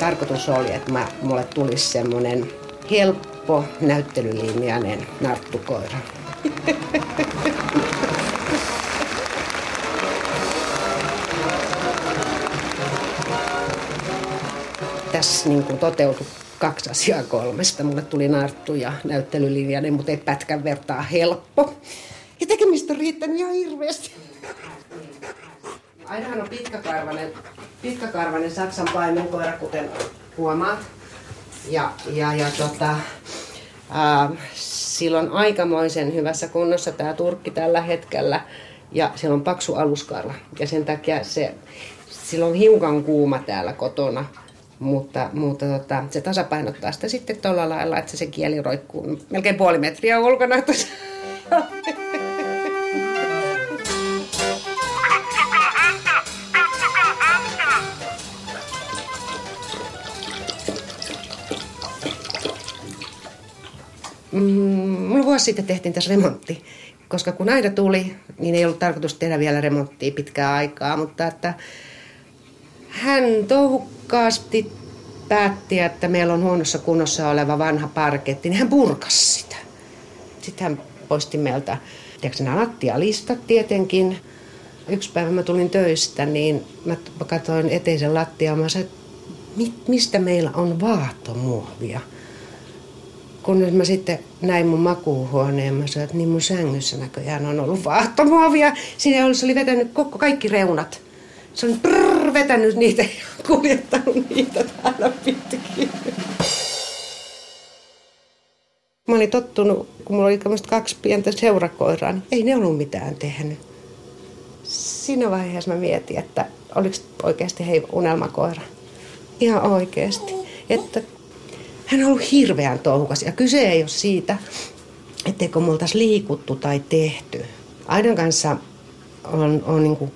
tarkoitus oli, että mä, mulle tulisi semmonen helppo, näyttelylinjainen narttukoira. Tässä niin kuin toteutui kaksi asiaa kolmesta. Mulle tuli narttu ja näyttelylinjainen, mutta ei pätkän vertaa helppo. Ja tekemistä on riittänyt ihan hirveästi. Ainahan on pitkäkarvainen, pitkäkarvainen Saksan paimenkoira, kuten huomaat. Ja, ja, ja tota, ää, sillä on aikamoisen hyvässä kunnossa tämä turkki tällä hetkellä. Ja siellä on paksu aluskarva. Ja sen takia se, sillä on hiukan kuuma täällä kotona. Mutta, mutta tota, se tasapainottaa sitä sitten tuolla lailla, että se kieli roikkuu melkein puoli metriä ulkona. Mm, mulla vuosi sitten tehtiin tässä remontti, koska kun Aida tuli, niin ei ollut tarkoitus tehdä vielä remonttia pitkää aikaa, mutta että hän touhukkaasti päätti, että meillä on huonossa kunnossa oleva vanha parketti, niin hän purkasi sitä. Sitten hän poisti meiltä, tiedätkö nämä lattialistat tietenkin. Yksi päivä mä tulin töistä, niin mä katsoin eteisen lattia mä sanoin, mistä meillä on vaahtomuovia? Kun mä sitten näin mun makuuhuoneen, mä sanoin, että niin mun sängyssä näköjään on ollut vaahtomuovia. Siinä se oli vetänyt koko, kaikki reunat. Se on brrr, vetänyt niitä ja kuljettanut niitä täällä pitkin. Mä olin tottunut, kun mulla oli kaksi pientä seurakoiraa, niin ei ne ollut mitään tehnyt. Siinä vaiheessa mä mietin, että oliko oikeasti hei unelmakoira. Ihan oikeasti. Että hän on ollut hirveän touhukas ja kyse ei ole siitä, etteikö me oltaisi liikuttu tai tehty. Aidan kanssa on, on niin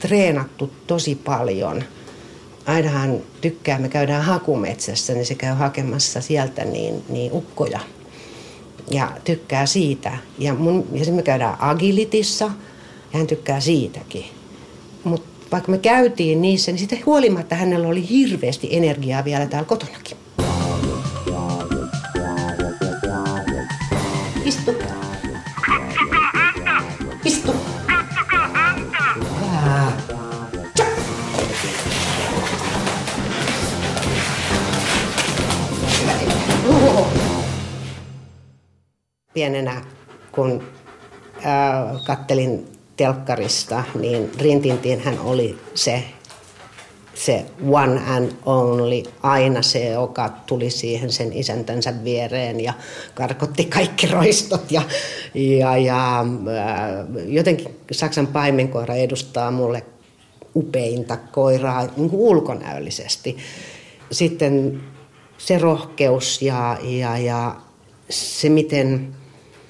treenattu tosi paljon. Ainahan tykkää, me käydään hakumetsässä, niin se käy hakemassa sieltä niin, niin ukkoja. Ja tykkää siitä. Ja, mun, ja me käydään agilitissa, ja hän tykkää siitäkin. Mutta vaikka me käytiin niissä, niin sitten huolimatta hänellä oli hirveästi energiaa vielä täällä kotonakin. Istu. Istu. Pienenä, kun äh, kattelin telkkarista, niin Rintintin hän oli se, se one and only, aina se, joka tuli siihen sen isäntänsä viereen ja karkotti kaikki roistot. Ja, ja, ja äh, jotenkin Saksan paimenkoira edustaa mulle upeinta koiraa niin kuin ulkonäöllisesti. Sitten se rohkeus ja, ja, ja se, miten,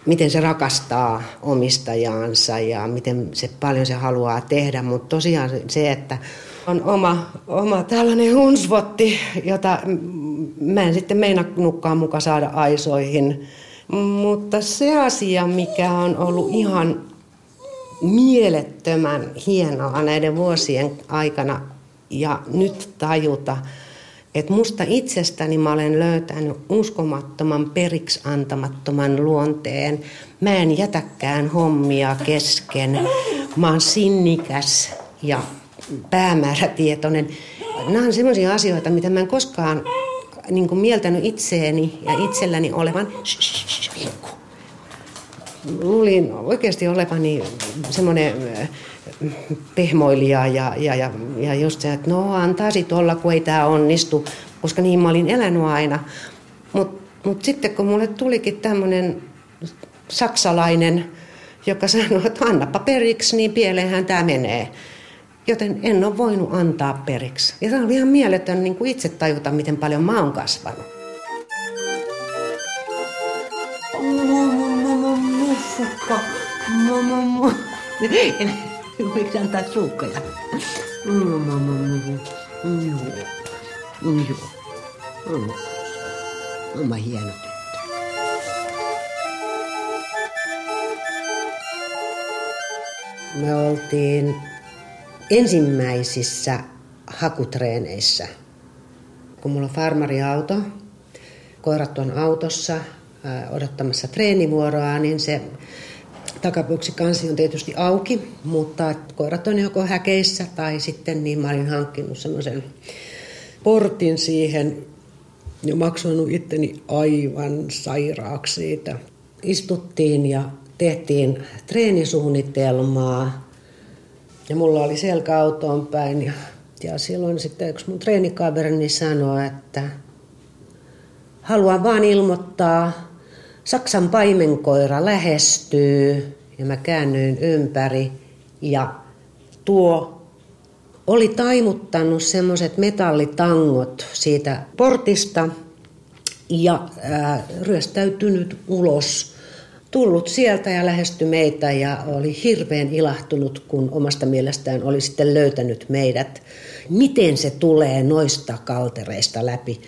miten se rakastaa omistajaansa ja miten se paljon se haluaa tehdä. Mutta tosiaan se, että on oma, oma tällainen hunsvotti, jota mä en sitten meinannutkaan muka saada aisoihin. Mutta se asia, mikä on ollut ihan mielettömän hienoa näiden vuosien aikana ja nyt tajuta, että musta itsestäni mä olen löytänyt uskomattoman periksi antamattoman luonteen. Mä en jätäkään hommia kesken. Mä oon sinnikäs ja päämäärätietoinen. Nämä on sellaisia asioita, mitä mä en koskaan niin kuin mieltänyt itseeni ja itselläni olevan luulin oikeasti olevani semmoinen pehmoilija ja, ja, ja, ja just se, että no antaa sit olla, kun ei tämä onnistu, koska niin mä olin elänyt aina. Mutta mut sitten kun mulle tulikin tämmöinen saksalainen, joka sanoi, että annapa periksi, niin pieleenhän tämä menee. Joten en ole voinut antaa periksi. Ja tämä on ihan mieletön niin kuin itse tajuta, miten paljon mä oon kasvanut. Sukka. Voiko antaa suukkoja? Joo. Joo. On mä hieno tyttö. Me oltiin ensimmäisissä hakutreeneissä kun mulla on farmariauto, koirat on autossa odottamassa treenivuoroa, niin se takapuksi kansi on tietysti auki, mutta koirat on joko häkeissä tai sitten niin mä olin hankkinut semmoisen portin siihen ja maksoinut itteni aivan sairaaksi siitä. Istuttiin ja tehtiin treenisuunnitelmaa ja mulla oli selkä autoon päin ja, ja silloin sitten yksi mun treenikaverini sanoi, että haluan vaan ilmoittaa, Saksan paimenkoira lähestyy ja mä käännyin ympäri ja tuo oli taimuttanut semmoiset metallitangot siitä portista ja ää, ryöstäytynyt ulos. Tullut sieltä ja lähesty meitä ja oli hirveän ilahtunut, kun omasta mielestään oli sitten löytänyt meidät. Miten se tulee noista kaltereista läpi.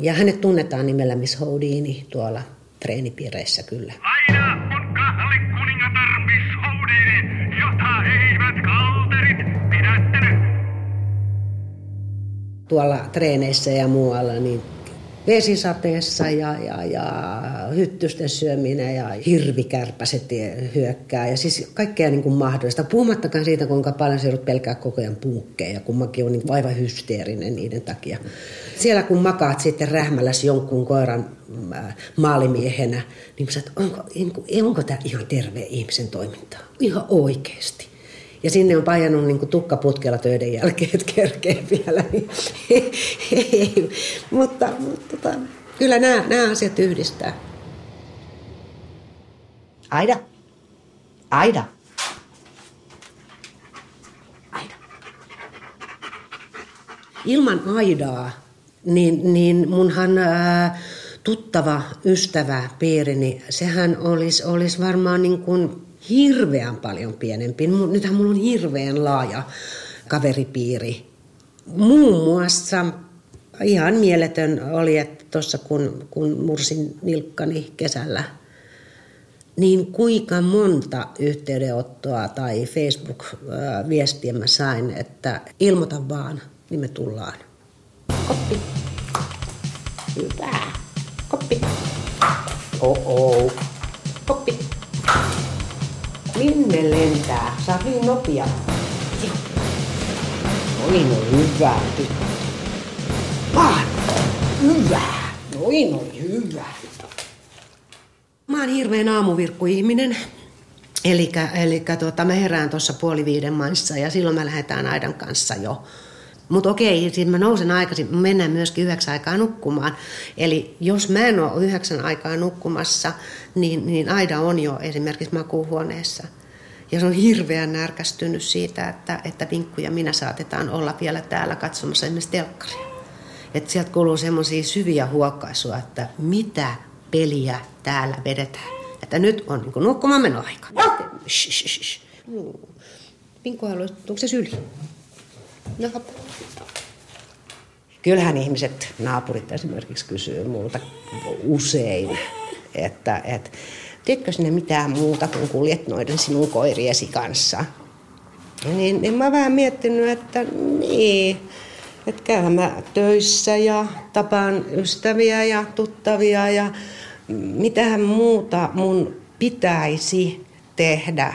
Ja hänet tunnetaan nimellä Miss Houdini tuolla treenipiireissä kyllä. Aina on kahli kuningatar Miss Houdini, jota eivät kalterit pidättänyt. Tuolla treeneissä ja muualla, niin vesisateessa ja, ja, ja hyttysten syöminen ja hirvikärpäset hyökkää ja siis kaikkea niin kuin mahdollista. Puhumattakaan siitä, kuinka paljon se joudut pelkää koko ajan punkkeja, kun mäkin on niin aivan hysteerinen niiden takia. Siellä kun makaat sitten rähmälläsi jonkun koiran maalimiehenä, niin sä, onko, onko tämä ihan terve ihmisen toimintaa? Ihan oikeasti. Ja sinne on painanut niin tukkaputkella töiden jälkeen, että kerkee vielä. Niin mutta, mutta tota, kyllä nämä, nämä asiat yhdistää. Aida. Aida. Aida. Ilman Aidaa, niin, niin munhan ää, tuttava ystävä piirini, sehän olisi, olisi varmaan niin kuin hirveän paljon pienempi. Nythän mulla on hirveän laaja kaveripiiri. Muun muassa ihan mieletön oli, että tuossa kun, kun mursin nilkkani kesällä, niin kuinka monta yhteydenottoa tai Facebook-viestiä mä sain, että ilmoita vaan, niin me tullaan. Koppi. Hyvä. Koppi. Oh-oh. Koppi. Minne lentää? Oot niin nopea. Oi no hyvä tyttö. Ah, hyvä. Oi no hyvä. Mä oon hirveän aamuvirkkuihminen. Eli, eli tuota, mä herään tuossa puoli viiden maissa ja silloin mä lähdetään Aidan kanssa jo mutta okei, siis mä nousen aikaisin, mennään myöskin yhdeksän aikaa nukkumaan. Eli jos mä en ole yhdeksän aikaa nukkumassa, niin, niin Aida on jo esimerkiksi makuuhuoneessa. Ja se on hirveän närkästynyt siitä, että, että Vinkku ja minä saatetaan olla vielä täällä katsomassa esimerkiksi telkkaria. Että sieltä kuuluu semmoisia syviä huokkaisuja, että mitä peliä täällä vedetään. Että nyt on niin nukkumaan menoaika. Vinkku haluaisi, onko se syli? No Kyllähän ihmiset, naapurit esimerkiksi kysyy multa usein, että, että teetkö sinne mitään muuta kuin kuljet noiden sinun koiriesi kanssa. Niin, niin mä vähän miettinyt, että niin, että käyn mä töissä ja tapaan ystäviä ja tuttavia ja mitähän muuta mun pitäisi tehdä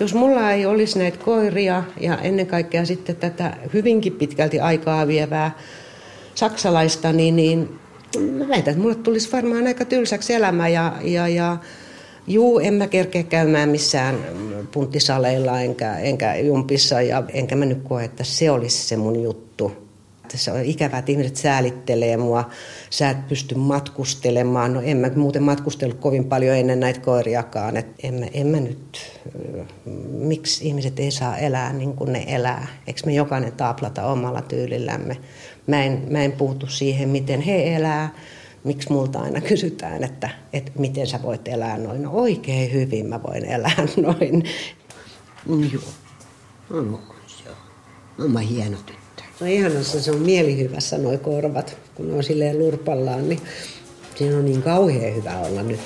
jos mulla ei olisi näitä koiria ja ennen kaikkea sitten tätä hyvinkin pitkälti aikaa vievää saksalaista, niin, niin mä väitän, että mulle tulisi varmaan aika tylsäksi elämä ja, ja, ja Juu, en mä kerkeä käymään missään punttisaleilla enkä, enkä jumpissa ja enkä mä nyt koe, että se olisi se mun juttu se on ikävää, että ihmiset säälittelee mua, sä et pysty matkustelemaan. No en mä muuten matkustellut kovin paljon ennen näitä koiriakaan, että en mä, en mä nyt, miksi ihmiset ei saa elää niin kuin ne elää. Eikö me jokainen taaplata omalla tyylillämme. Mä en, mä en puutu siihen, miten he elää, miksi multa aina kysytään, että, että miten sä voit elää noin. No oikein hyvin mä voin elää noin. Joo. No, joo. No mä hieno tyttö. No ihanassa se on mielihyvässä noi korvat, kun ne on silleen lurpallaan, niin siinä on niin kauhean hyvä olla nyt.